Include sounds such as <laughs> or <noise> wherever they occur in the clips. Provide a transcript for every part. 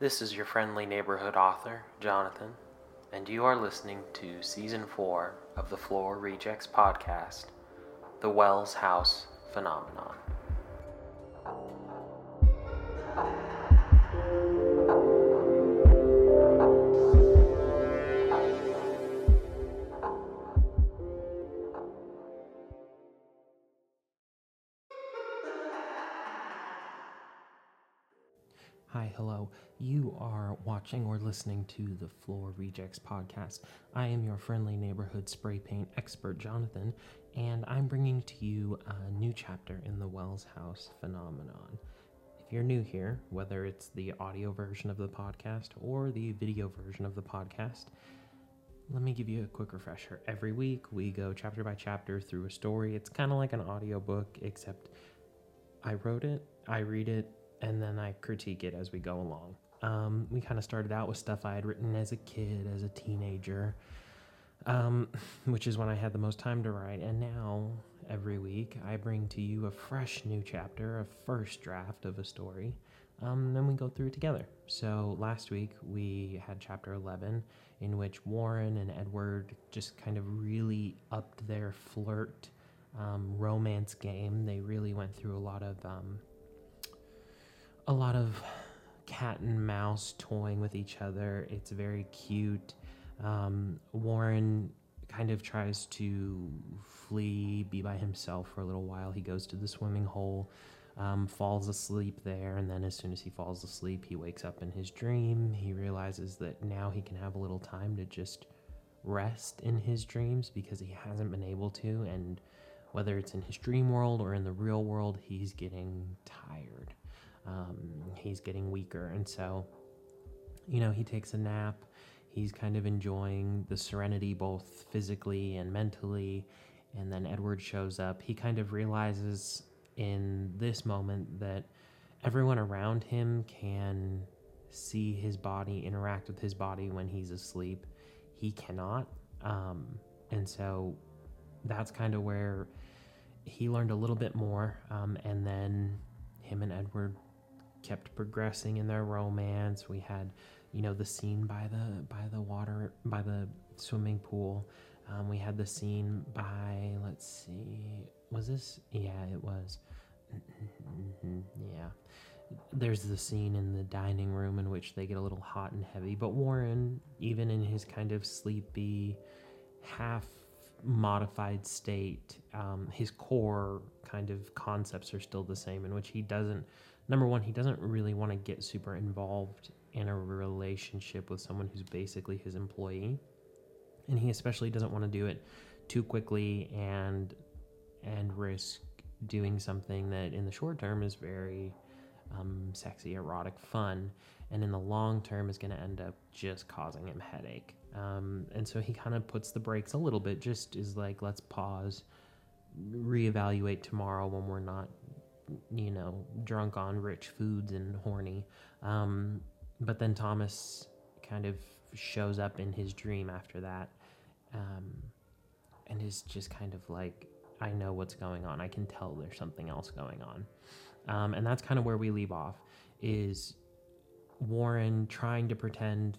This is your friendly neighborhood author, Jonathan, and you are listening to Season 4 of the Floor Rejects podcast, The Wells House Phenomenon. Watching or listening to the Floor Rejects podcast. I am your friendly neighborhood spray paint expert, Jonathan, and I'm bringing to you a new chapter in the Wells House phenomenon. If you're new here, whether it's the audio version of the podcast or the video version of the podcast, let me give you a quick refresher. Every week, we go chapter by chapter through a story. It's kind of like an audiobook, except I wrote it, I read it, and then I critique it as we go along. Um, we kind of started out with stuff I had written as a kid, as a teenager, um, <laughs> which is when I had the most time to write. And now, every week, I bring to you a fresh new chapter, a first draft of a story. Um, then we go through it together. So last week we had chapter 11, in which Warren and Edward just kind of really upped their flirt um, romance game. They really went through a lot of um, a lot of cat and mouse toying with each other. It's very cute. Um, Warren kind of tries to flee, be by himself for a little while. He goes to the swimming hole, um, falls asleep there, and then as soon as he falls asleep, he wakes up in his dream. He realizes that now he can have a little time to just rest in his dreams because he hasn't been able to. And whether it's in his dream world or in the real world, he's getting tired um, he's getting weaker. And so, you know, he takes a nap. He's kind of enjoying the serenity both physically and mentally. And then Edward shows up. He kind of realizes in this moment that everyone around him can see his body, interact with his body when he's asleep. He cannot. Um, and so that's kind of where he learned a little bit more. Um, and then him and Edward kept progressing in their romance. We had, you know, the scene by the by the water by the swimming pool. Um, we had the scene by let's see, was this? Yeah, it was. yeah. There's the scene in the dining room in which they get a little hot and heavy, but Warren, even in his kind of sleepy, half modified state, um, his core kind of concepts are still the same, in which he doesn't number one, he doesn't really want to get super involved in a relationship with someone who's basically his employee. And he especially doesn't want to do it too quickly and and risk doing something that in the short term is very um, sexy, erotic, fun, and in the long term is going to end up just causing him headache. Um, and so he kind of puts the brakes a little bit, just is like, let's pause, reevaluate tomorrow when we're not you know, drunk on rich foods and horny. Um, but then Thomas kind of shows up in his dream after that um, and is just kind of like, I know what's going on. I can tell there's something else going on. Um, and that's kind of where we leave off is Warren trying to pretend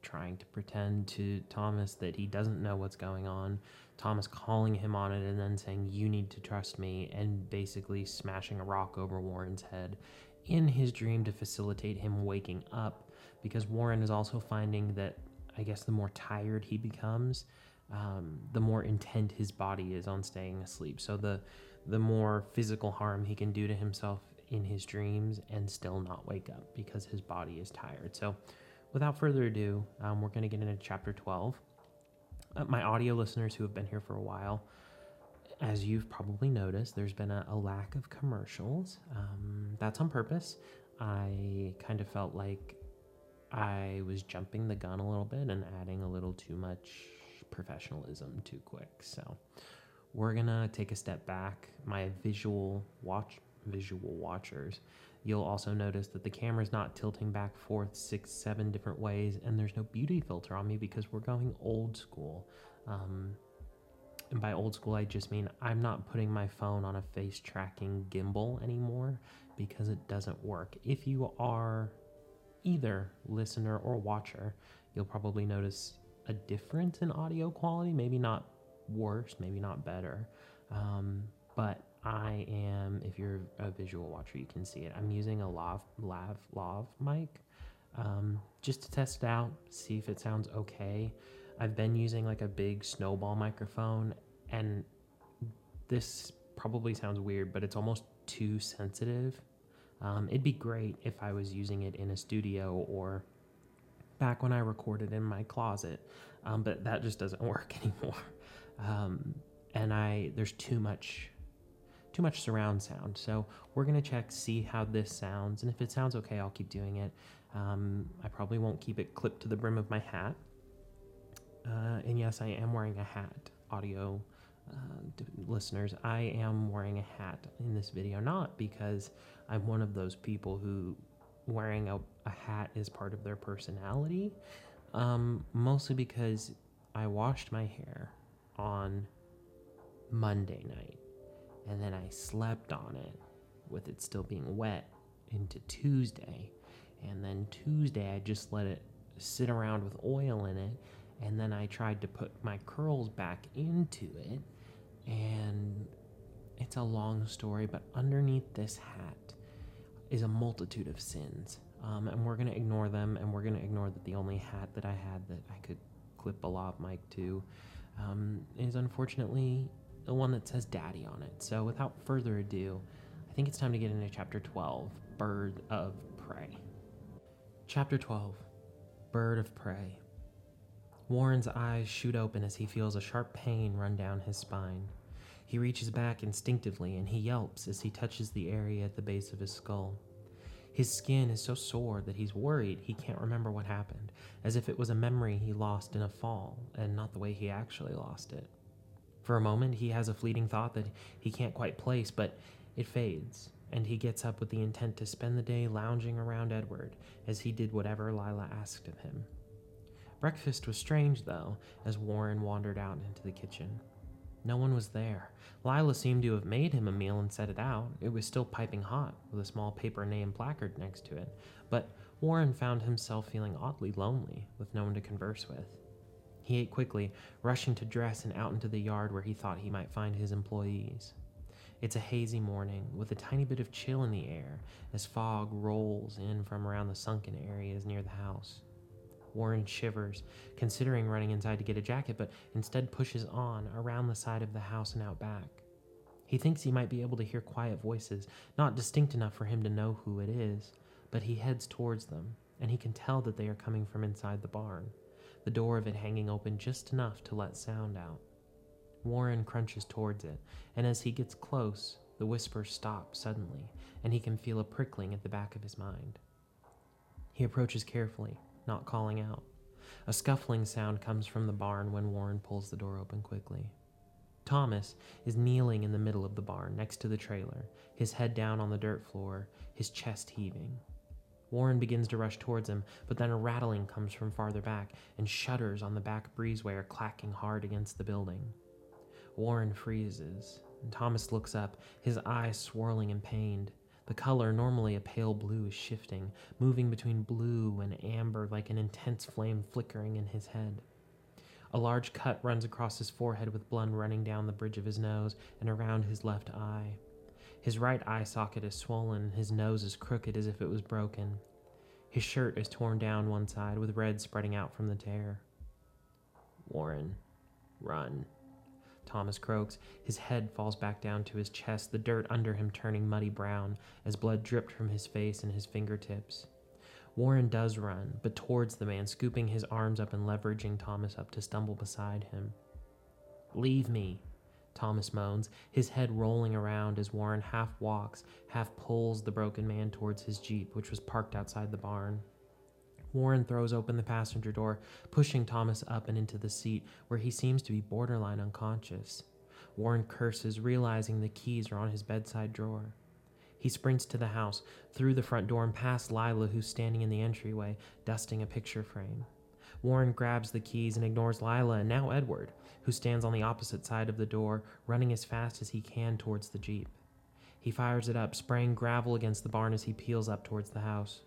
trying to pretend to Thomas that he doesn't know what's going on. Thomas calling him on it and then saying, You need to trust me, and basically smashing a rock over Warren's head in his dream to facilitate him waking up because Warren is also finding that I guess the more tired he becomes, um, the more intent his body is on staying asleep. So the the more physical harm he can do to himself in his dreams and still not wake up because his body is tired. So without further ado, um, we're going to get into chapter 12. Uh, my audio listeners who have been here for a while, as you've probably noticed, there's been a, a lack of commercials. Um, that's on purpose. I kind of felt like I was jumping the gun a little bit and adding a little too much professionalism too quick. So we're gonna take a step back. My visual watch visual watchers You'll also notice that the camera's not tilting back forth six, seven different ways, and there's no beauty filter on me because we're going old school. Um, and by old school, I just mean I'm not putting my phone on a face tracking gimbal anymore because it doesn't work. If you are either listener or watcher, you'll probably notice a difference in audio quality. Maybe not worse, maybe not better. Um, but I am, if you're a visual watcher, you can see it. I'm using a lav, lav, lav mic um, just to test it out, see if it sounds okay. I've been using like a big snowball microphone, and this probably sounds weird, but it's almost too sensitive. Um, it'd be great if I was using it in a studio or back when I recorded in my closet, um, but that just doesn't <laughs> work anymore. Um, and I there's too much too much surround sound. So we're gonna check, see how this sounds, and if it sounds okay, I'll keep doing it. Um, I probably won't keep it clipped to the brim of my hat. Uh, and yes, I am wearing a hat, audio uh, listeners. I am wearing a hat in this video, not because I'm one of those people who wearing a, a hat is part of their personality, um, mostly because I washed my hair on Monday night and then I slept on it with it still being wet into Tuesday. And then Tuesday, I just let it sit around with oil in it. And then I tried to put my curls back into it. And it's a long story, but underneath this hat is a multitude of sins. Um, and we're going to ignore them, and we're going to ignore that the only hat that I had that I could clip a lav mic to um, is unfortunately the one that says daddy on it. So without further ado, I think it's time to get into chapter 12 Bird of Prey. Chapter 12 Bird of Prey. Warren's eyes shoot open as he feels a sharp pain run down his spine. He reaches back instinctively and he yelps as he touches the area at the base of his skull. His skin is so sore that he's worried he can't remember what happened, as if it was a memory he lost in a fall and not the way he actually lost it. For a moment, he has a fleeting thought that he can't quite place, but it fades, and he gets up with the intent to spend the day lounging around Edward as he did whatever Lila asked of him. Breakfast was strange, though, as Warren wandered out into the kitchen. No one was there. Lila seemed to have made him a meal and set it out. It was still piping hot, with a small paper name placard next to it, but Warren found himself feeling oddly lonely, with no one to converse with. He ate quickly, rushing to dress and out into the yard where he thought he might find his employees. It's a hazy morning, with a tiny bit of chill in the air as fog rolls in from around the sunken areas near the house. Warren shivers, considering running inside to get a jacket, but instead pushes on around the side of the house and out back. He thinks he might be able to hear quiet voices, not distinct enough for him to know who it is, but he heads towards them, and he can tell that they are coming from inside the barn the door of it hanging open just enough to let sound out. Warren crunches towards it, and as he gets close, the whisper stops suddenly, and he can feel a prickling at the back of his mind. He approaches carefully, not calling out. A scuffling sound comes from the barn when Warren pulls the door open quickly. Thomas is kneeling in the middle of the barn next to the trailer, his head down on the dirt floor, his chest heaving. Warren begins to rush towards him, but then a rattling comes from farther back, and shutters on the back breezeway are clacking hard against the building. Warren freezes, and Thomas looks up, his eyes swirling and pained. The color, normally a pale blue, is shifting, moving between blue and amber like an intense flame flickering in his head. A large cut runs across his forehead with blood running down the bridge of his nose and around his left eye. His right eye socket is swollen, his nose is crooked as if it was broken. His shirt is torn down one side with red spreading out from the tear. Warren, run. Thomas croaks. His head falls back down to his chest, the dirt under him turning muddy brown as blood dripped from his face and his fingertips. Warren does run, but towards the man, scooping his arms up and leveraging Thomas up to stumble beside him. Leave me, Thomas moans, his head rolling around as Warren half walks, half pulls the broken man towards his Jeep, which was parked outside the barn. Warren throws open the passenger door, pushing Thomas up and into the seat, where he seems to be borderline unconscious. Warren curses, realizing the keys are on his bedside drawer. He sprints to the house, through the front door, and past Lila, who's standing in the entryway, dusting a picture frame. Warren grabs the keys and ignores Lila and now Edward, who stands on the opposite side of the door, running as fast as he can towards the Jeep. He fires it up, spraying gravel against the barn as he peels up towards the house.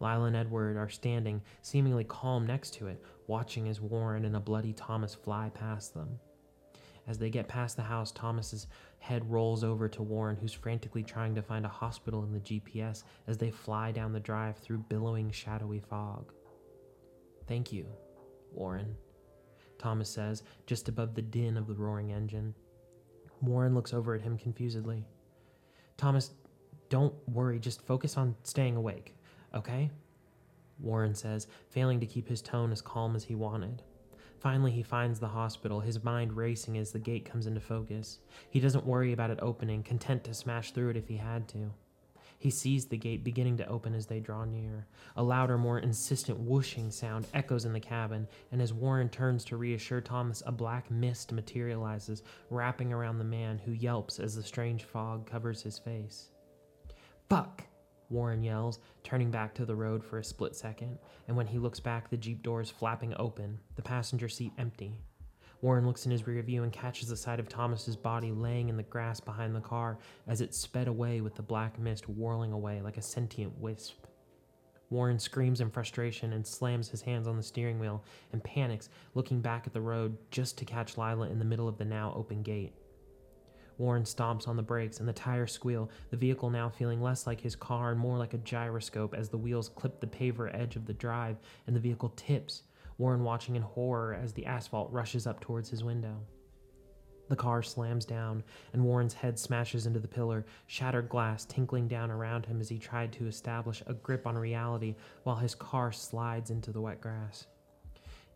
Lila and Edward are standing, seemingly calm next to it, watching as Warren and a bloody Thomas fly past them. As they get past the house, Thomas's head rolls over to Warren, who's frantically trying to find a hospital in the GPS as they fly down the drive through billowing, shadowy fog. Thank you, Warren, Thomas says, just above the din of the roaring engine. Warren looks over at him confusedly. Thomas, don't worry, just focus on staying awake, okay? Warren says, failing to keep his tone as calm as he wanted. Finally, he finds the hospital, his mind racing as the gate comes into focus. He doesn't worry about it opening, content to smash through it if he had to. He sees the gate beginning to open as they draw near. A louder, more insistent whooshing sound echoes in the cabin, and as Warren turns to reassure Thomas, a black mist materializes, wrapping around the man, who yelps as the strange fog covers his face. Fuck! Warren yells, turning back to the road for a split second, and when he looks back, the Jeep doors flapping open, the passenger seat empty. Warren looks in his rear view and catches the sight of Thomas's body laying in the grass behind the car as it sped away with the black mist whirling away like a sentient wisp. Warren screams in frustration and slams his hands on the steering wheel and panics, looking back at the road just to catch Lila in the middle of the now open gate. Warren stomps on the brakes and the tires squeal, the vehicle now feeling less like his car and more like a gyroscope as the wheels clip the paver edge of the drive and the vehicle tips, Warren watching in horror as the asphalt rushes up towards his window. The car slams down, and Warren's head smashes into the pillar, shattered glass tinkling down around him as he tried to establish a grip on reality while his car slides into the wet grass.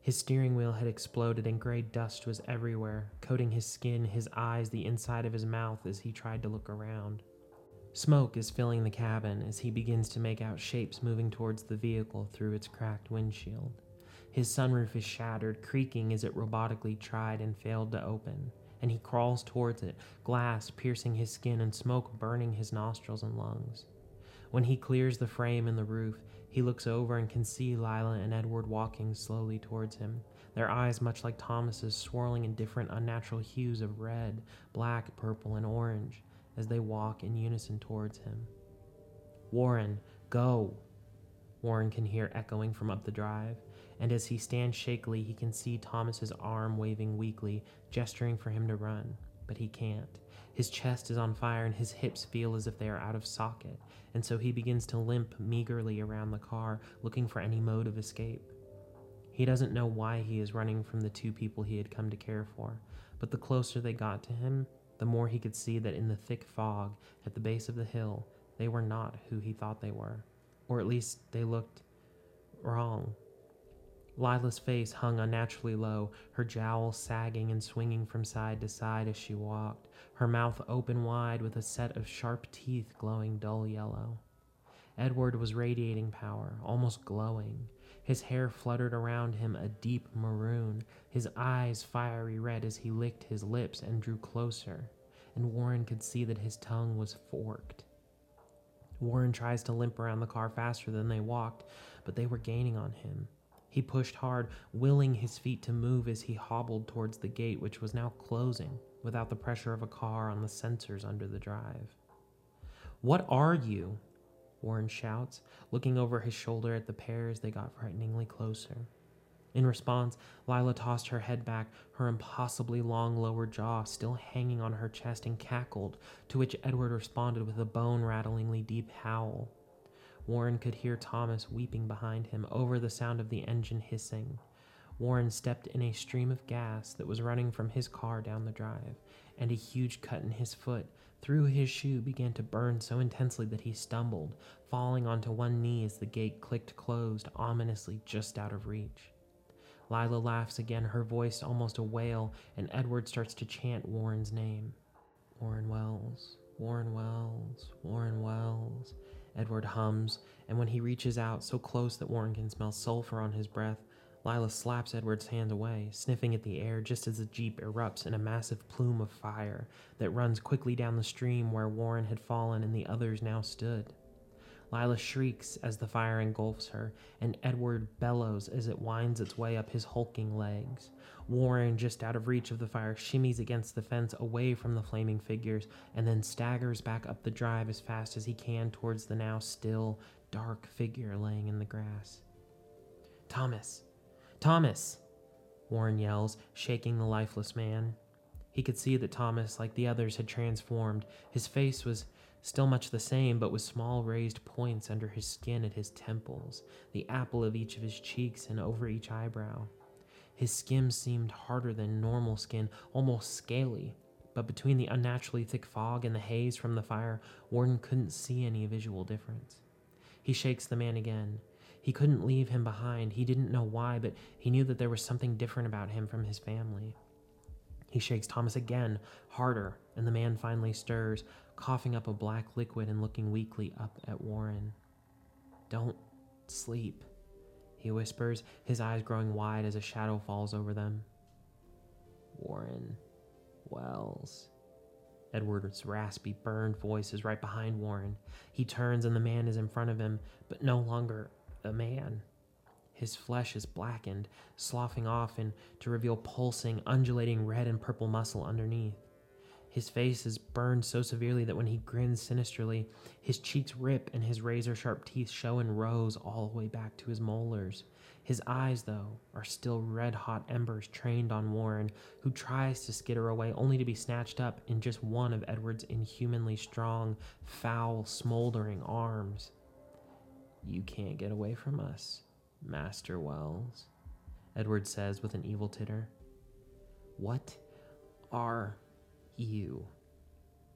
His steering wheel had exploded, and gray dust was everywhere, coating his skin, his eyes, the inside of his mouth as he tried to look around. Smoke is filling the cabin as he begins to make out shapes moving towards the vehicle through its cracked windshield. His sunroof is shattered, creaking as it robotically tried and failed to open, and he crawls towards it, glass piercing his skin and smoke burning his nostrils and lungs. When he clears the frame and the roof, he looks over and can see Lila and Edward walking slowly towards him, their eyes much like Thomas's, swirling in different unnatural hues of red, black, purple, and orange as they walk in unison towards him. Warren, go! Warren can hear echoing from up the drive, and as he stands shakily, he can see Thomas's arm waving weakly, gesturing for him to run. But he can't. His chest is on fire and his hips feel as if they are out of socket, and so he begins to limp meagerly around the car, looking for any mode of escape. He doesn't know why he is running from the two people he had come to care for, but the closer they got to him, the more he could see that in the thick fog at the base of the hill, they were not who he thought they were, or at least they looked wrong. Lila's face hung unnaturally low, her jowl sagging and swinging from side to side as she walked, her mouth open wide with a set of sharp teeth glowing dull yellow. Edward was radiating power, almost glowing. His hair fluttered around him a deep maroon, his eyes fiery red as he licked his lips and drew closer, and Warren could see that his tongue was forked. Warren tries to limp around the car faster than they walked, but they were gaining on him. He pushed hard, willing his feet to move as he hobbled towards the gate, which was now closing without the pressure of a car on the sensors under the drive. What are you? Warren shouts, looking over his shoulder at the pair as they got frighteningly closer. In response, Lila tossed her head back, her impossibly long lower jaw still hanging on her chest, and cackled, to which Edward responded with a bone rattlingly deep howl. Warren could hear Thomas weeping behind him over the sound of the engine hissing. Warren stepped in a stream of gas that was running from his car down the drive, and a huge cut in his foot through his shoe began to burn so intensely that he stumbled, falling onto one knee as the gate clicked closed ominously just out of reach. Lila laughs again, her voice almost a wail, and Edward starts to chant Warren's name. Warren Wells, Warren Wells, Warren Wells. Edward hums, and when he reaches out so close that Warren can smell sulfur on his breath, Lila slaps Edward's hand away, sniffing at the air just as the jeep erupts in a massive plume of fire that runs quickly down the stream where Warren had fallen and the others now stood. Lila shrieks as the fire engulfs her, and Edward bellows as it winds its way up his hulking legs. Warren, just out of reach of the fire, shimmies against the fence away from the flaming figures and then staggers back up the drive as fast as he can towards the now still, dark figure laying in the grass. Thomas! Thomas! Warren yells, shaking the lifeless man. He could see that Thomas, like the others, had transformed. His face was still much the same, but with small raised points under his skin at his temples, the apple of each of his cheeks, and over each eyebrow. His skin seemed harder than normal skin, almost scaly, but between the unnaturally thick fog and the haze from the fire, Warren couldn't see any visual difference. He shakes the man again. He couldn't leave him behind. He didn't know why, but he knew that there was something different about him from his family. He shakes Thomas again, harder, and the man finally stirs, coughing up a black liquid and looking weakly up at Warren. Don't sleep, he whispers, his eyes growing wide as a shadow falls over them. Warren Wells. Edward's raspy, burned voice is right behind Warren. He turns and the man is in front of him, but no longer a man. His flesh is blackened, sloughing off and to reveal pulsing, undulating red and purple muscle underneath. His face is burned so severely that when he grins sinisterly, his cheeks rip and his razor sharp teeth show in rows all the way back to his molars. His eyes, though, are still red hot embers trained on Warren, who tries to skitter away only to be snatched up in just one of Edward's inhumanly strong, foul, smoldering arms. You can't get away from us, Master Wells, Edward says with an evil titter. What are you?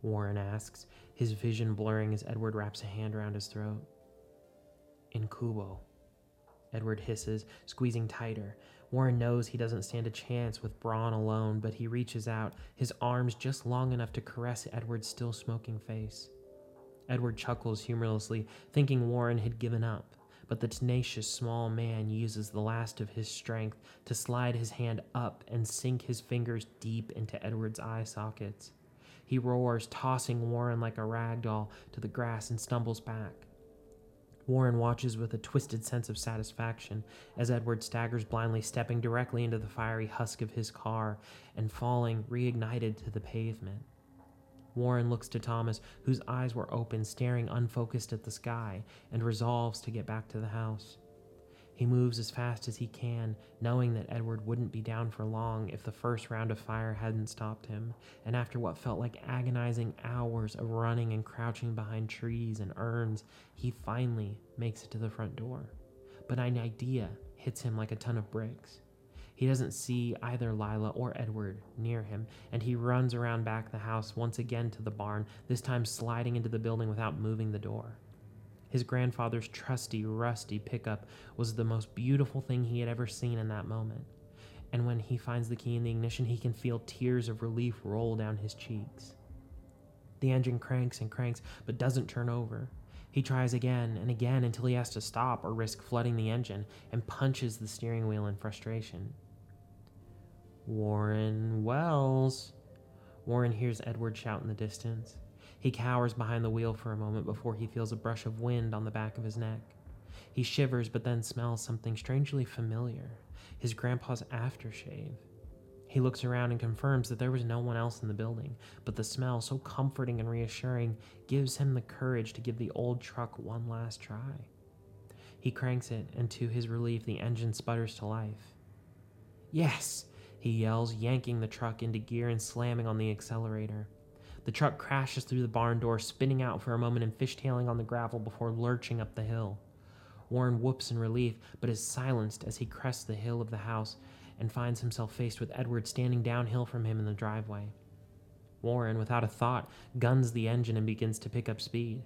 Warren asks, his vision blurring as Edward wraps a hand around his throat. In Kubo. Edward hisses, squeezing tighter. Warren knows he doesn't stand a chance with brawn alone, but he reaches out, his arms just long enough to caress Edward's still smoking face. Edward chuckles humorlessly, thinking Warren had given up, but the tenacious small man uses the last of his strength to slide his hand up and sink his fingers deep into Edward's eye sockets. He roars, tossing Warren like a rag doll to the grass and stumbles back. Warren watches with a twisted sense of satisfaction as Edward staggers blindly, stepping directly into the fiery husk of his car and falling, reignited to the pavement. Warren looks to Thomas, whose eyes were open, staring unfocused at the sky, and resolves to get back to the house. He moves as fast as he can, knowing that Edward wouldn't be down for long if the first round of fire hadn't stopped him, and after what felt like agonizing hours of running and crouching behind trees and urns, he finally makes it to the front door. But an idea hits him like a ton of bricks. He doesn't see either Lila or Edward near him, and he runs around back the house once again to the barn, this time sliding into the building without moving the door. His grandfather's trusty, rusty pickup was the most beautiful thing he had ever seen in that moment. And when he finds the key in the ignition, he can feel tears of relief roll down his cheeks. The engine cranks and cranks, but doesn't turn over. He tries again and again until he has to stop or risk flooding the engine and punches the steering wheel in frustration. Warren Wells. Warren hears Edward shout in the distance. He cowers behind the wheel for a moment before he feels a brush of wind on the back of his neck. He shivers, but then smells something strangely familiar his grandpa's aftershave. He looks around and confirms that there was no one else in the building, but the smell, so comforting and reassuring, gives him the courage to give the old truck one last try. He cranks it, and to his relief, the engine sputters to life. Yes! He yells, yanking the truck into gear and slamming on the accelerator. The truck crashes through the barn door, spinning out for a moment and fishtailing on the gravel before lurching up the hill. Warren whoops in relief, but is silenced as he crests the hill of the house and finds himself faced with Edward standing downhill from him in the driveway. Warren, without a thought, guns the engine and begins to pick up speed.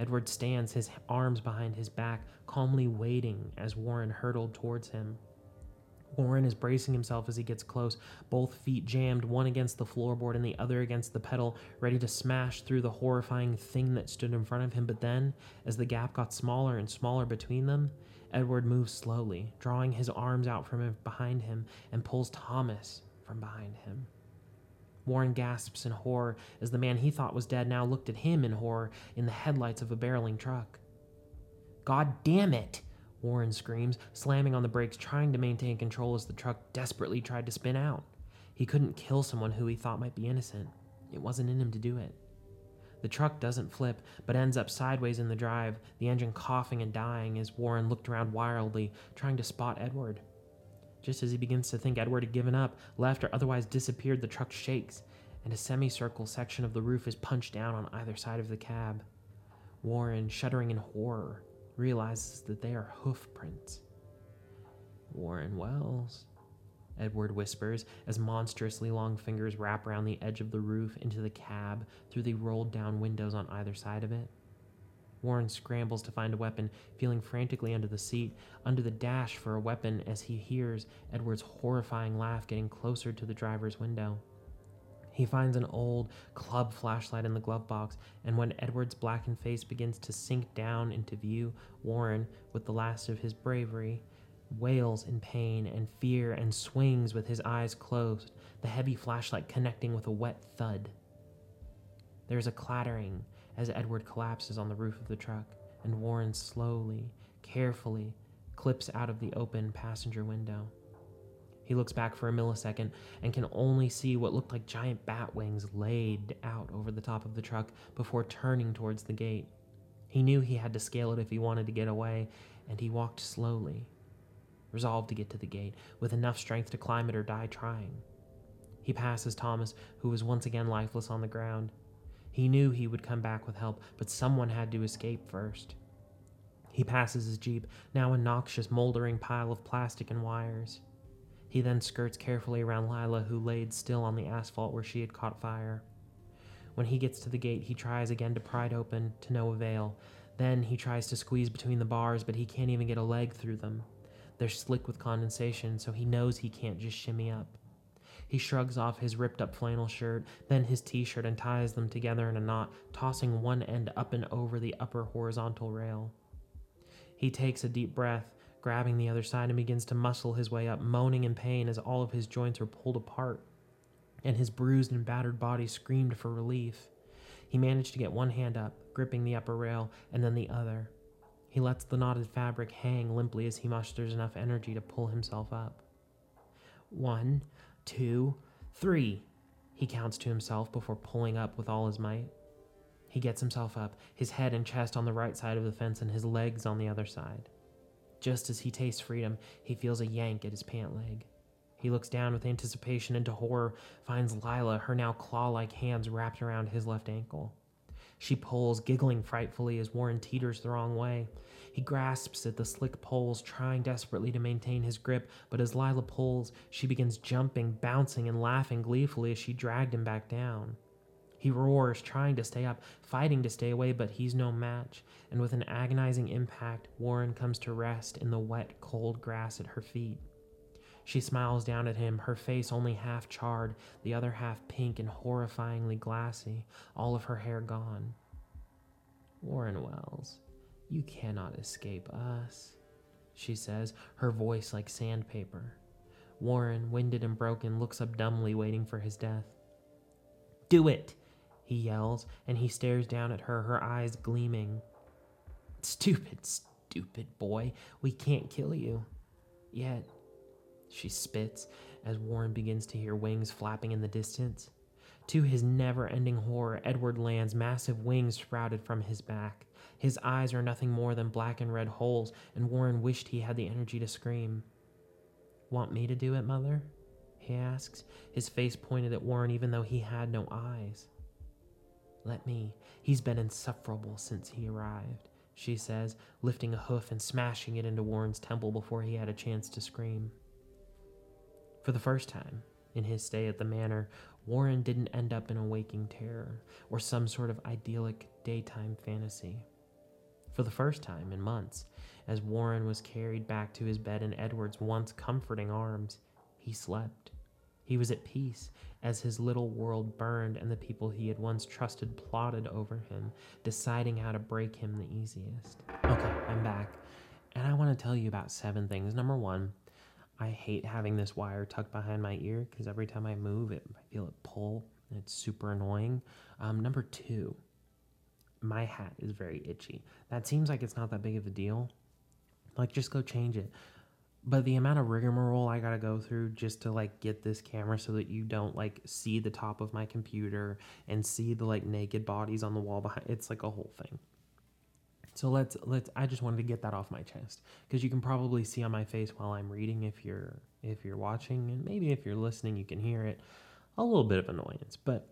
Edward stands, his arms behind his back, calmly waiting as Warren hurtled towards him. Warren is bracing himself as he gets close, both feet jammed, one against the floorboard and the other against the pedal, ready to smash through the horrifying thing that stood in front of him. But then, as the gap got smaller and smaller between them, Edward moves slowly, drawing his arms out from behind him and pulls Thomas from behind him. Warren gasps in horror as the man he thought was dead now looked at him in horror in the headlights of a barreling truck. God damn it! Warren screams, slamming on the brakes, trying to maintain control as the truck desperately tried to spin out. He couldn't kill someone who he thought might be innocent. It wasn't in him to do it. The truck doesn't flip, but ends up sideways in the drive, the engine coughing and dying as Warren looked around wildly, trying to spot Edward. Just as he begins to think Edward had given up, left, or otherwise disappeared, the truck shakes, and a semicircle section of the roof is punched down on either side of the cab. Warren, shuddering in horror, realizes that they are hoof prints. Warren Wells, Edward whispers as monstrously long fingers wrap around the edge of the roof into the cab through the rolled down windows on either side of it. Warren scrambles to find a weapon, feeling frantically under the seat, under the dash for a weapon as he hears Edward's horrifying laugh getting closer to the driver's window. He finds an old club flashlight in the glove box, and when Edward's blackened face begins to sink down into view, Warren, with the last of his bravery, wails in pain and fear and swings with his eyes closed, the heavy flashlight connecting with a wet thud. There is a clattering as Edward collapses on the roof of the truck, and Warren slowly, carefully clips out of the open passenger window. He looks back for a millisecond and can only see what looked like giant bat wings laid out over the top of the truck before turning towards the gate. He knew he had to scale it if he wanted to get away, and he walked slowly, resolved to get to the gate, with enough strength to climb it or die trying. He passes Thomas, who was once again lifeless on the ground. He knew he would come back with help, but someone had to escape first. He passes his Jeep, now a noxious, moldering pile of plastic and wires. He then skirts carefully around Lila, who laid still on the asphalt where she had caught fire. When he gets to the gate, he tries again to pry it open, to no avail. Then he tries to squeeze between the bars, but he can't even get a leg through them. They're slick with condensation, so he knows he can't just shimmy up. He shrugs off his ripped up flannel shirt, then his t shirt, and ties them together in a knot, tossing one end up and over the upper horizontal rail. He takes a deep breath, grabbing the other side, and begins to muscle his way up, moaning in pain as all of his joints are pulled apart, and his bruised and battered body screamed for relief. He managed to get one hand up, gripping the upper rail, and then the other. He lets the knotted fabric hang limply as he musters enough energy to pull himself up. One, two, three, he counts to himself before pulling up with all his might. He gets himself up, his head and chest on the right side of the fence and his legs on the other side. Just as he tastes freedom, he feels a yank at his pant leg. He looks down with anticipation into horror, finds Lila, her now claw like hands wrapped around his left ankle. She pulls, giggling frightfully as Warren teeters the wrong way. He grasps at the slick poles, trying desperately to maintain his grip, but as Lila pulls, she begins jumping, bouncing, and laughing gleefully as she dragged him back down. He roars, trying to stay up, fighting to stay away, but he's no match, and with an agonizing impact, Warren comes to rest in the wet, cold grass at her feet. She smiles down at him, her face only half charred, the other half pink and horrifyingly glassy, all of her hair gone. Warren Wells, you cannot escape us, she says, her voice like sandpaper. Warren, winded and broken, looks up dumbly, waiting for his death. Do it! He yells, and he stares down at her, her eyes gleaming. Stupid, stupid boy, we can't kill you. Yet, she spits as Warren begins to hear wings flapping in the distance. To his never ending horror, Edward lands massive wings sprouted from his back. His eyes are nothing more than black and red holes, and Warren wished he had the energy to scream. Want me to do it, Mother? he asks, his face pointed at Warren even though he had no eyes. Let me. He's been insufferable since he arrived, she says, lifting a hoof and smashing it into Warren's temple before he had a chance to scream. For the first time in his stay at the manor, Warren didn't end up in a waking terror or some sort of idyllic daytime fantasy. For the first time in months, as Warren was carried back to his bed in Edward's once comforting arms, he slept. He was at peace as his little world burned and the people he had once trusted plotted over him, deciding how to break him the easiest. Okay, I'm back. And I want to tell you about seven things. Number one, I hate having this wire tucked behind my ear because every time I move it, I feel it pull. And it's super annoying. Um, number two, my hat is very itchy. That seems like it's not that big of a deal. Like, just go change it. But the amount of rigmarole I gotta go through just to like get this camera so that you don't like see the top of my computer and see the like naked bodies on the wall behind it's like a whole thing. So let's let's I just wanted to get that off my chest because you can probably see on my face while I'm reading if you're if you're watching and maybe if you're listening you can hear it a little bit of annoyance, but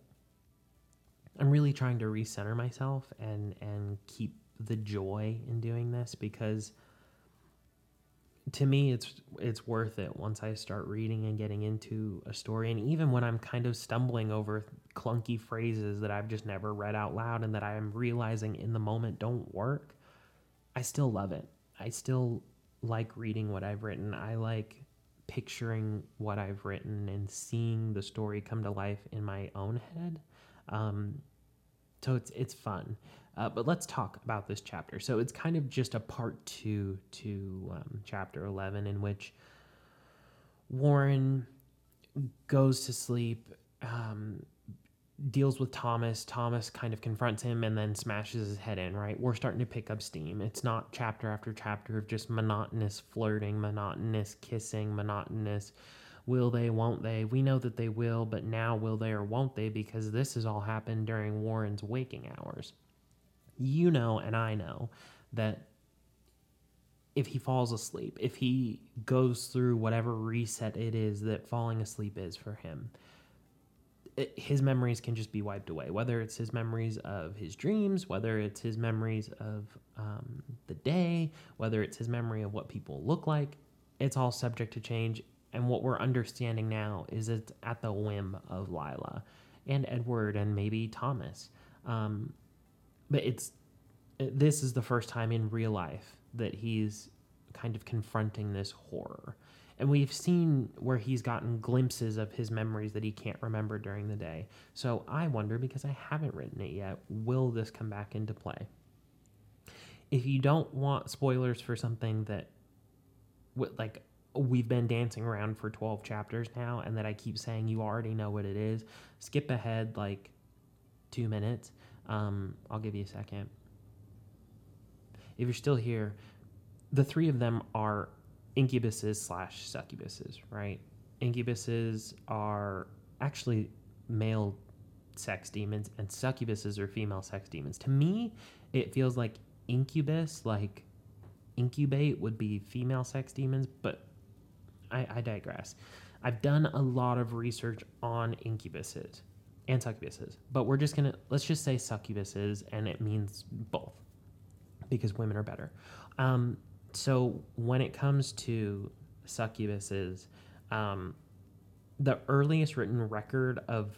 I'm really trying to recenter myself and and keep the joy in doing this because to me it's it's worth it once I start reading and getting into a story. And even when I'm kind of stumbling over clunky phrases that I've just never read out loud and that I am realizing in the moment don't work I still love it. I still like reading what I've written. I like picturing what I've written and seeing the story come to life in my own head. Um, so it's it's fun uh, but let's talk about this chapter. So it's kind of just a part two to um, chapter 11, in which Warren goes to sleep, um, deals with Thomas. Thomas kind of confronts him and then smashes his head in, right? We're starting to pick up steam. It's not chapter after chapter of just monotonous flirting, monotonous kissing, monotonous will they, won't they? We know that they will, but now will they or won't they? Because this has all happened during Warren's waking hours you know and I know that if he falls asleep, if he goes through whatever reset it is that falling asleep is for him, it, his memories can just be wiped away. Whether it's his memories of his dreams, whether it's his memories of um, the day, whether it's his memory of what people look like, it's all subject to change. And what we're understanding now is it's at the whim of Lila and Edward and maybe Thomas. Um, but it's this is the first time in real life that he's kind of confronting this horror. And we've seen where he's gotten glimpses of his memories that he can't remember during the day. So I wonder, because I haven't written it yet, will this come back into play? If you don't want spoilers for something that, like, we've been dancing around for 12 chapters now, and that I keep saying you already know what it is, skip ahead like two minutes um, I'll give you a second. If you're still here, the three of them are incubuses slash succubuses, right? Incubuses are actually male sex demons, and succubuses are female sex demons. To me, it feels like incubus, like incubate, would be female sex demons, but I, I digress. I've done a lot of research on incubuses and succubuses. But we're just gonna let's just say succubuses, and it means both because women are better. Um, so when it comes to succubuses, um, the earliest written record of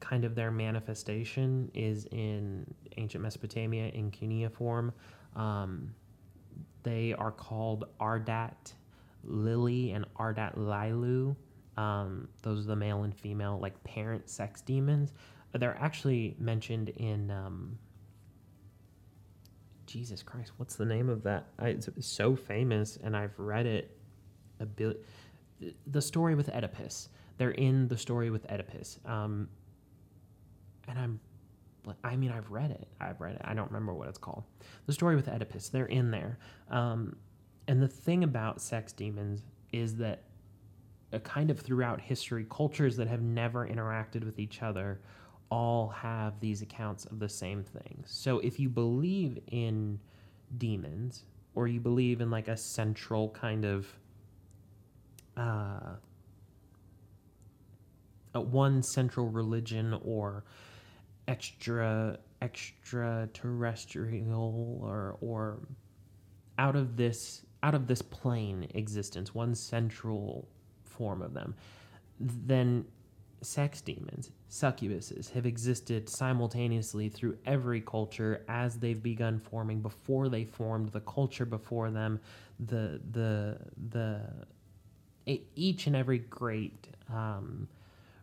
kind of their manifestation is in ancient Mesopotamia in cuneiform. Um, they are called Ardat Lili and Ardat Lilu. Um, those are the male and female, like parent sex demons. They're actually mentioned in. Um, Jesus Christ, what's the name of that? I, it's so famous, and I've read it a bit. The story with Oedipus. They're in the story with Oedipus. Um, and I'm I mean, I've read it. I've read it. I don't remember what it's called. The story with Oedipus. They're in there. Um, and the thing about sex demons is that kind of throughout history, cultures that have never interacted with each other all have these accounts of the same things. So if you believe in demons, or you believe in like a central kind of uh, one central religion or extra extraterrestrial or or out of this out of this plane existence one central form of them, then sex demons, succubuses, have existed simultaneously through every culture as they've begun forming before they formed the culture before them, the the the each and every great um,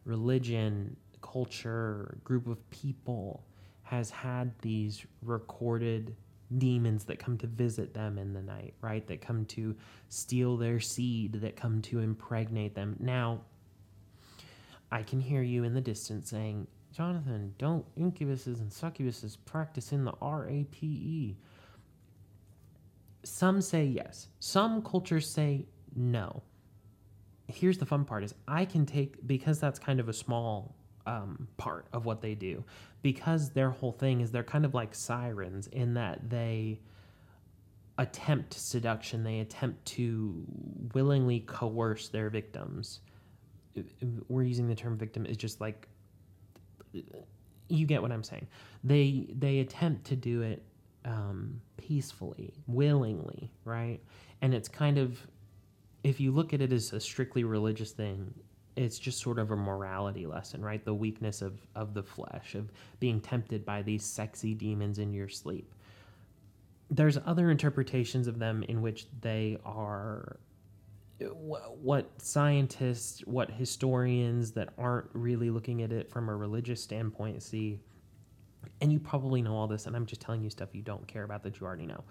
religion, culture, group of people has had these recorded demons that come to visit them in the night, right? That come to steal their seed, that come to impregnate them. Now, I can hear you in the distance saying, Jonathan, don't incubuses and succubuses practice in the RAPE? Some say yes. Some cultures say No. Here's the fun part is I can take because that's kind of a small um, part of what they do. Because their whole thing is they're kind of like sirens in that they attempt seduction. They attempt to willingly coerce their victims. We're using the term victim is just like you get what i'm saying. They they attempt to do it um, peacefully willingly right? And it's kind of if you look at it as a strictly religious thing it's just sort of a morality lesson, right? The weakness of, of the flesh, of being tempted by these sexy demons in your sleep. There's other interpretations of them in which they are what scientists, what historians that aren't really looking at it from a religious standpoint see. And you probably know all this, and I'm just telling you stuff you don't care about that you already know.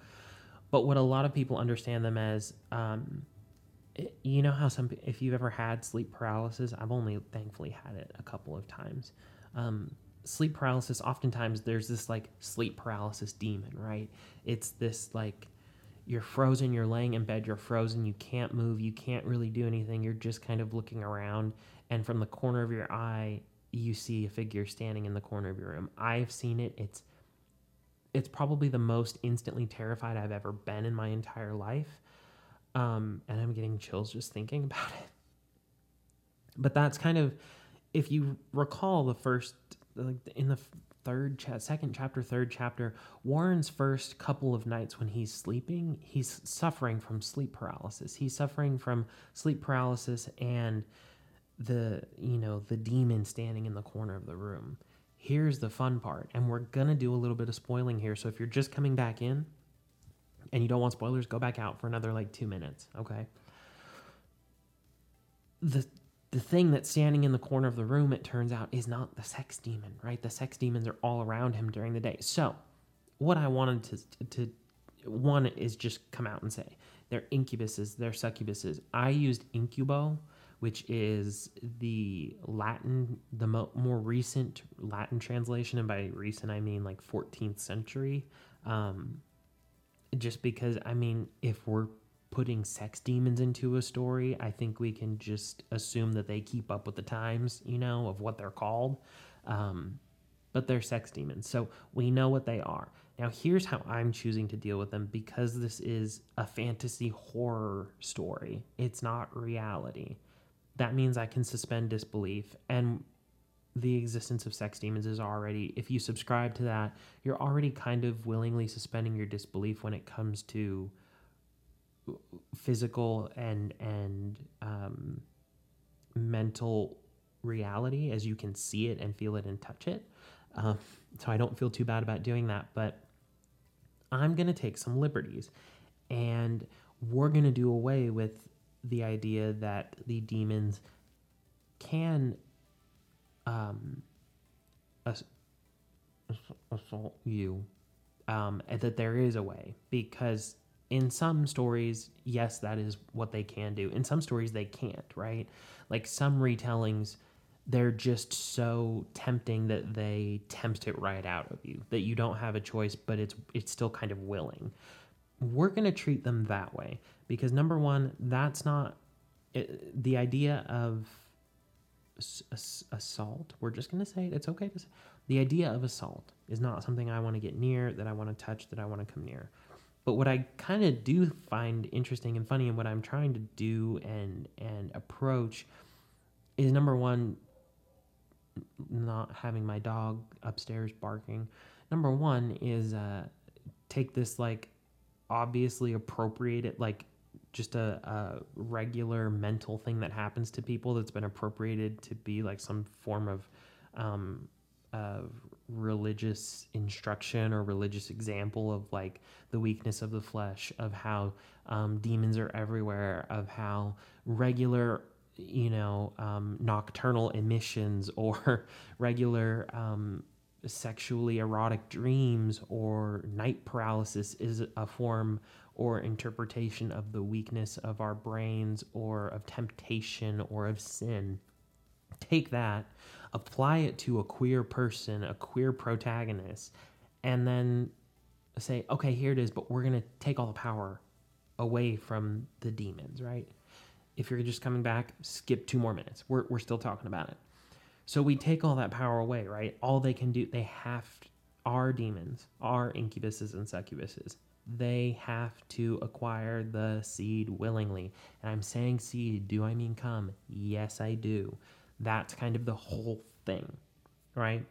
But what a lot of people understand them as um, you know how some if you've ever had sleep paralysis i've only thankfully had it a couple of times. Um, sleep paralysis oftentimes there's this like sleep paralysis demon right? It's this like you're frozen you're laying in bed you're frozen you can't move you can't really do anything you're just kind of looking around and from the corner of your eye you see a figure standing in the corner of your room. I've seen it. It's it's probably the most instantly terrified i've ever been in my entire life um, and I'm getting chills just thinking <laughs> about it. But that's kind of, if you recall the first, like in the third chat, second chapter, third chapter, Warren's first couple of nights when he's sleeping, he's suffering from sleep paralysis. He's suffering from sleep paralysis and the, you know, the demon standing in the corner of the room. Here's the fun part, and we're gonna do a little bit of spoiling here. So if you're just coming back in, and you don't want spoilers, go back out for another like two minutes. Okay. The the thing that's standing in the corner of the room, it turns out, is not the sex demon, right? The sex demons are all around him during the day. So, what I wanted to, to one is just come out and say they're incubuses, they're succubuses. I used incubo, which is the Latin, the mo- more recent Latin translation, and by recent I mean like 14th century. Um, just because I mean, if we're putting sex demons into a story, I think we can just assume that they keep up with the times, you know, of what they're called. Um, but they're sex demons, so we know what they are. Now, here's how I'm choosing to deal with them because this is a fantasy horror story. It's not reality. That means I can suspend disbelief. And the existence of sex demons is already if you subscribe to that you're already kind of willingly suspending your disbelief when it comes to physical and and um, mental reality as you can see it and feel it and touch it. Um, so i don't feel too bad about doing that but i'm to take some liberties. And we're to do away with the idea that the demons can um, assault you, um, that there is a way because in some stories, yes, that is what they can do. In some stories, they can't, right? Like some retellings, they're just so tempting that they tempt it right out of you that you don't have a choice, but it's it's still kind of willing. We're gonna treat them that way because number one, that's not it, the idea of assault. We're just going to say it. It's okay to say. The idea of assault is not something I want to get near, that I want to touch, that I want to come near. But what I kind of do find interesting and funny, and what I'm trying to do and and approach, is number one, not having my dog upstairs barking. Number one is uh, take this like obviously appropriated like just a, a, regular mental thing that happens to people that's been appropriated to be like some form of um, religious instruction or religious example of like the weakness of the flesh, of how um, demons are everywhere, of how regular you know um, nocturnal emissions <laughs> or regular um, sexually erotic dreams or night paralysis is a form or interpretation of the weakness of our brains or of temptation or of sin. Take that, apply it to a queer person, a queer protagonist, and then say, okay, here it is, but we're going to take all the power away from the demons, right? If you're just coming back, skip two more minutes. We're, we're still talking about it. So we take all that power away, right? All they can do, they have, our demons, our incubuses and succubuses, they have to acquire the seed willingly. And I'm saying seed, do I mean come? Yes, I do. That's kind of the whole thing, right?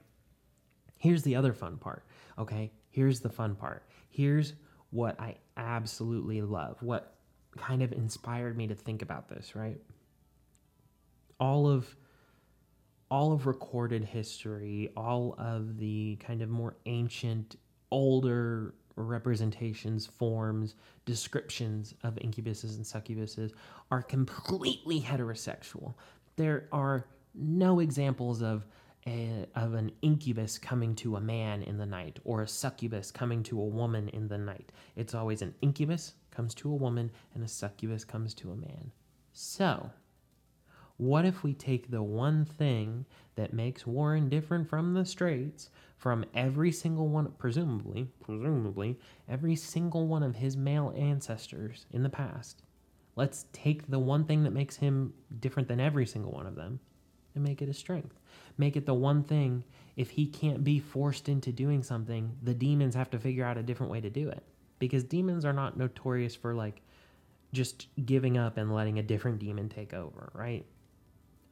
Here's the other fun part, okay? Here's the fun part. Here's what I absolutely love, what kind of inspired me to think about this, right? All of all of recorded history, all of the kind of more ancient, older representations, forms, descriptions of incubuses and succubuses are completely heterosexual. There are no examples of a, of an incubus coming to a man in the night or a succubus coming to a woman in the night. It's always an incubus comes to a woman and a succubus comes to a man. So, what if we take the one thing that makes Warren different from the straights, from every single one, presumably, presumably, every single one of his male ancestors in the past? Let's take the one thing that makes him different than every single one of them and make it a strength. Make it the one thing. If he can't be forced into doing something, the demons have to figure out a different way to do it. Because demons are not notorious for like just giving up and letting a different demon take over, right?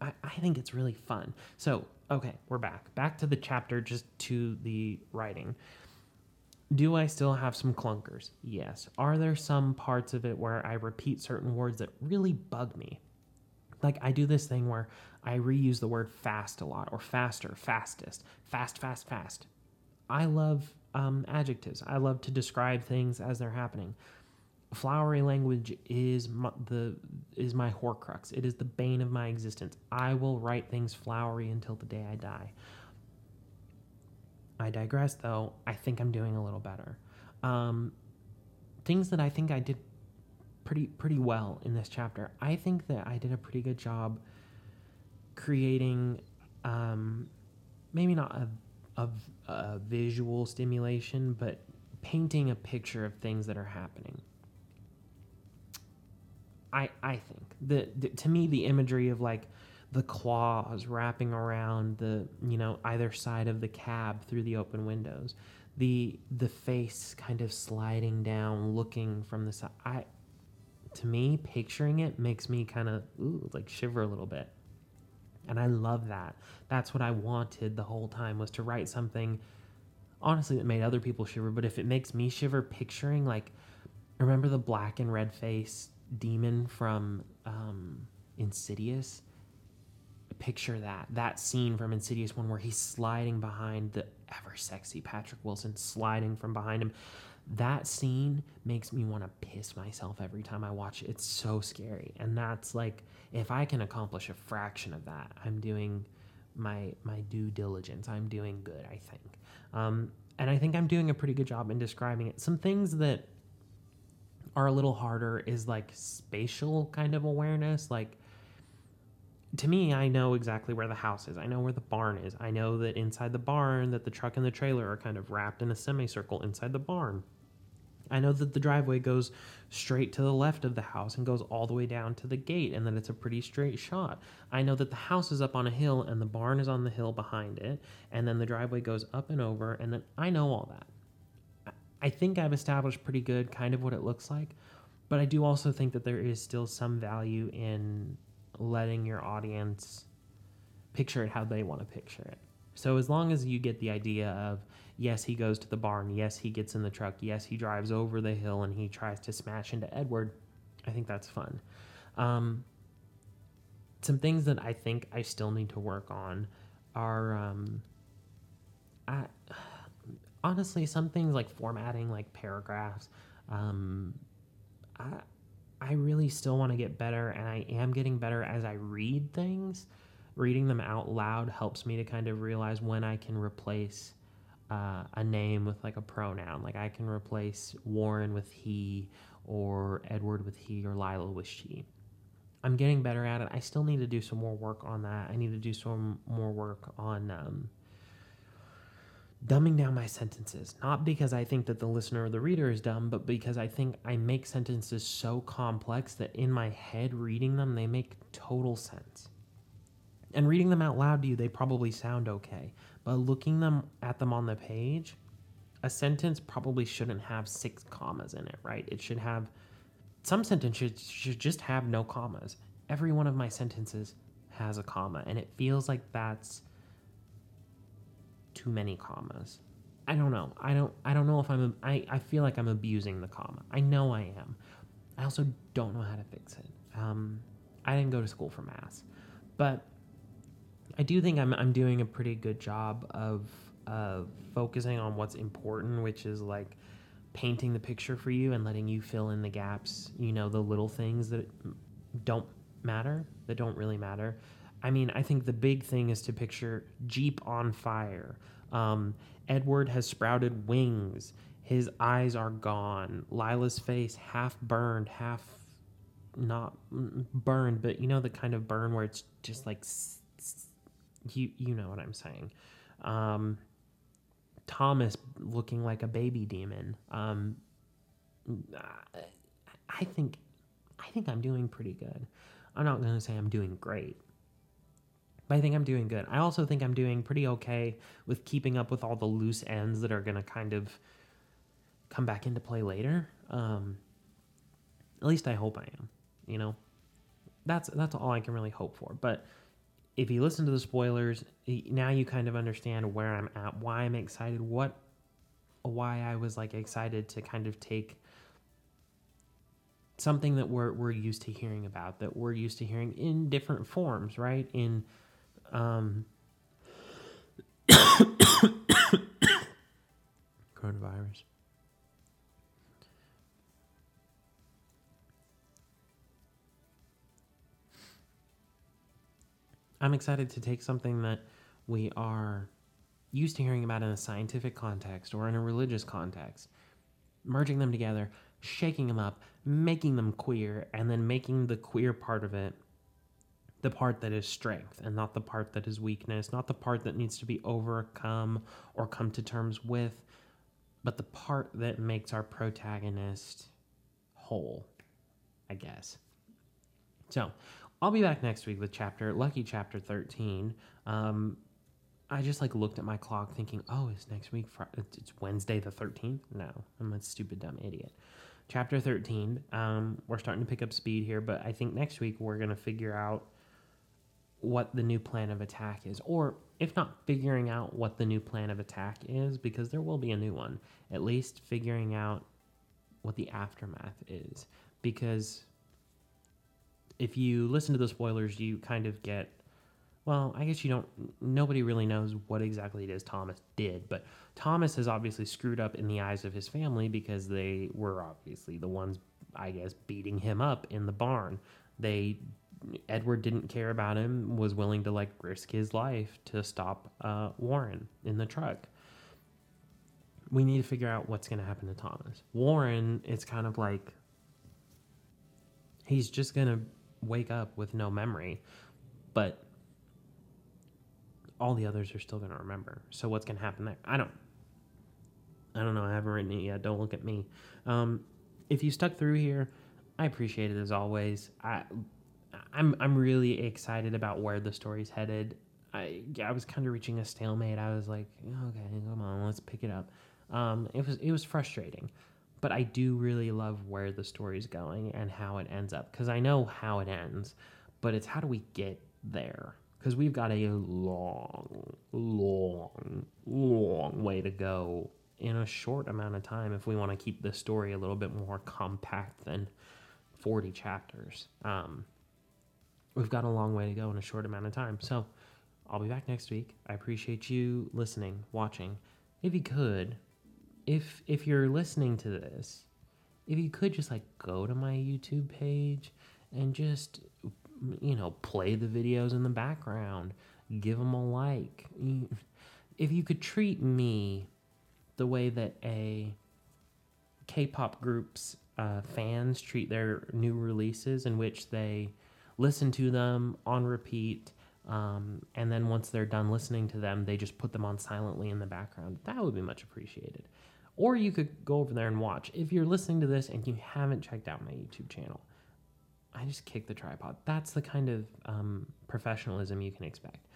I, I think it's really fun. So, okay, we're back. Back to the chapter, just to the writing. Do I still have some clunkers? Yes. Are there some parts of it where I repeat certain words that really bug me? Like I do this thing where I reuse the word fast a lot, or faster, fastest, fast, fast, fast. I love um, adjectives. I love to describe things as they're happening flowery language is my, the is my horcrux. It is the bane of my existence. I will write things flowery until the day I die. I digress, though. I think I'm doing a little better. Um, things that I think I did pretty pretty well in this chapter. I think that I did a pretty good job creating, um, maybe not a, a, a visual stimulation, but painting a picture of things that are happening. I I think. The, the to me the imagery of like the claws wrapping around the you know either side of the cab through the open windows the the face kind of sliding down looking from the side i to me picturing it makes me kind of ooh like shiver a little bit. And i love that. That's what i wanted the whole time was to write something honestly that made other people shiver. But if it makes me shiver picturing like remember the black and red face demon from um, Insidious. Picture that that scene from Insidious one where he's sliding behind the ever sexy Patrick Wilson, sliding from behind him. That scene makes me want to piss myself every time I watch it. It's so scary, and that's like if I can accomplish a fraction of that, I'm doing my my due diligence. I'm doing good, I think. Um, and I think I'm doing a pretty good job in describing it. Some things that are a little harder is like spatial kind of awareness. Like to me, I know exactly where the house is. I know where the barn is. I know that inside the barn that the truck and the trailer are kind of wrapped in a semicircle inside the barn. I know that the driveway goes straight to the left of the house and goes all the way down to the gate, and that it's a pretty straight shot. I know that the house is up on a hill and the barn is on the hill behind it, and then the driveway goes up and over, and then I know all that. I think I've established pretty good kind of what it looks like, but I do also think that there is still some value in letting your audience picture it how they want to picture it. So as long as you get the idea of yes, he goes to the barn, yes, he gets in the truck, yes, he drives over the hill and he tries to smash into Edward, I think that's fun. Um, some things that I think I still need to work on are um, I honestly, some things like formatting, like paragraphs, um, I, I really still want to get better, and I am getting better as I read things. Reading them out loud helps me to kind of realize when I can replace uh, a name with like a pronoun. Like I can replace Warren with he, or Edward with he, or Lila with she. I'm getting better at it. I still need to do some more work on that. I need to do some more work on um, dumbing down my sentences. Not because I think that the listener or the reader is dumb, but because I think I make sentences so complex that in my head, reading them, they make total sense. And reading them out loud to you, they probably sound okay. But looking them at them on the page, a sentence probably shouldn't have six commas in it, right? It should have some sentences should, should just have no commas. Every one of my sentences has a comma, and it feels like that's too many commas. I don't know. I don't. I don't know if I'm. I. I feel like I'm abusing the comma. I know I am. I also don't know how to fix it. Um, I didn't go to school for math, but I do think I'm. I'm doing a pretty good job of of focusing on what's important, which is like painting the picture for you and letting you fill in the gaps. You know, the little things that don't matter, that don't really matter. I mean, I think the big thing is to picture Jeep on fire. Um, Edward has sprouted wings. His eyes are gone. Lila's face half burned, half not burned, but you know the kind of burn where it's just like you you know what I'm saying. Um, Thomas looking like a baby demon. Um, I think I think I'm doing pretty good. I'm not going to say I'm doing great, but I think I'm doing good. I also think I'm doing pretty okay with keeping up with all the loose ends that are going to kind of come back into play later. Um, at least I hope I am. You know, that's that's all I can really hope for. But if you listen to the spoilers, now you kind of understand where I'm at, why I'm excited, what, why I was like excited to kind of take something that we're we're used to hearing about, that we're used to hearing in different forms, right? In um, coronavirus. I'm excited to take something that we are used to hearing about in a scientific context or in a religious context, merging them together, shaking them up, making them queer, and then making the queer part of it the part that is strength and not the part that is weakness, not the part that needs to be overcome or come to terms with, but the part that makes our protagonist whole, I guess. So, I'll be back next week with chapter, lucky chapter 13. Um, I just like looked at my clock thinking, oh, is next week, Friday? it's Wednesday the 13th? No, I'm a stupid, dumb idiot. Chapter 13, um, we're starting to pick up speed here, but I think next week we're going to figure out what the new plan of attack is, or if not figuring out what the new plan of attack is, because there will be a new one, at least figuring out what the aftermath is. Because if you listen to the spoilers, you kind of get well, I guess you don't, nobody really knows what exactly it is Thomas did, but Thomas has obviously screwed up in the eyes of his family because they were obviously the ones, I guess, beating him up in the barn. They, Edward didn't care about him, was willing to like risk his life to stop uh, Warren in the truck. We need to figure out what's going to happen to Thomas. Warren, it's kind of like he's just going to wake up with no memory, but all the others are still going to remember. So what's going to happen there? I don't. I don't know. I haven't written it yet. Don't look at me. Um, if you stuck through here, I appreciate it as always. I, I'm I'm really excited about where the story's headed. I I was kind of reaching a stalemate. I was like, okay, come on, let's pick it up. Um, it was it was frustrating, but I do really love where the story's going and how it ends up because I know how it ends, but it's how do we get there? because we've got a long, long, long way to go in a short amount of time if we want to keep the story a little bit more compact than 40 chapters. Um, we've got a long way to go in a short amount of time. So I'll be back next week. I appreciate you listening, watching. If you could, if if you're listening to this, if you could just like go to my YouTube page and just you know, play the videos in the background, give them a like. <laughs> If you could treat me the way that a K-pop group's uh, fans treat their new releases, in which they listen to them on repeat, Um, and then once they're done listening to them, they just put them on silently in the background. That would be much appreciated. Or you could go over there and watch. If you're listening to this and you haven't checked out my YouTube channel, I just kick the tripod. That's the kind of um, professionalism you can expect.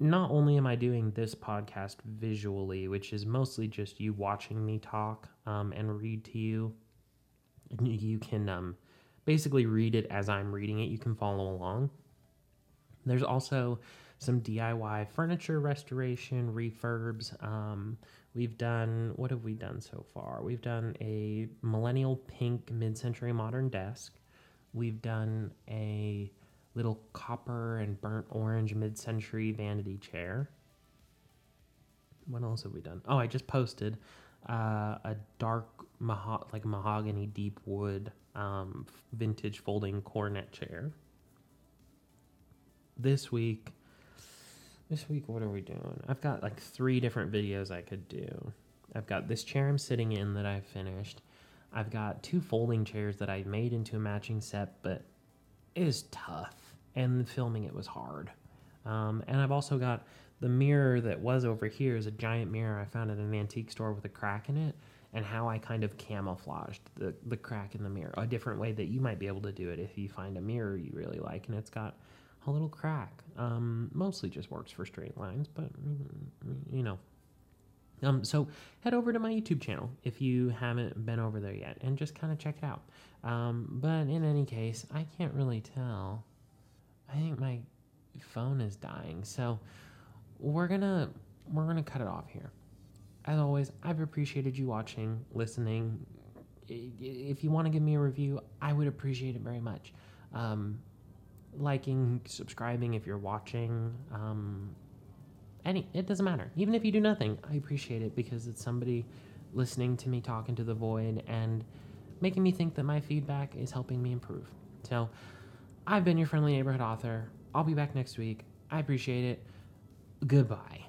Not only am I doing this podcast visually, which is mostly just you watching me talk um, and read to you, you can um, basically read it as I'm reading it. You can follow along. There's also some DIY furniture restoration, refurbs. Um, we've done, what have we done so far? We've done a millennial pink mid century modern desk. We've done a little copper and burnt orange mid century vanity chair. What else have we done? Oh, I just posted uh, a dark, maho- like mahogany deep wood um, vintage folding cornet chair. This week, this week, what are we doing? I've got like three different videos I could do. I've got this chair I'm sitting in that I finished. I've got two folding chairs that I made into a matching set, but it is tough, and filming it was hard. Um, and I've also got the mirror that was over here is a giant mirror I found at an antique store with a crack in it, and how I kind of camouflaged the, the crack in the mirror. A different way that you might be able to do it if you find a mirror you really like and it's got a little crack. Um, mostly just works for straight lines, but you know. Um, so head over to my YouTube channel if you haven't been over there yet, and just kind of check it out. Um, but in any case, I can't really tell. I think my phone is dying, so we're gonna we're gonna cut it off here. As always, I've appreciated you watching, listening. If you want to give me a review, I would appreciate it very much. Um, liking, subscribing if you're watching. Um, any, it doesn't matter. Even if you do nothing, I appreciate it because it's somebody listening to me talking to the void and making me think that my feedback is helping me improve. So, I've been your friendly neighborhood author. I'll be back next week. I appreciate it. Goodbye.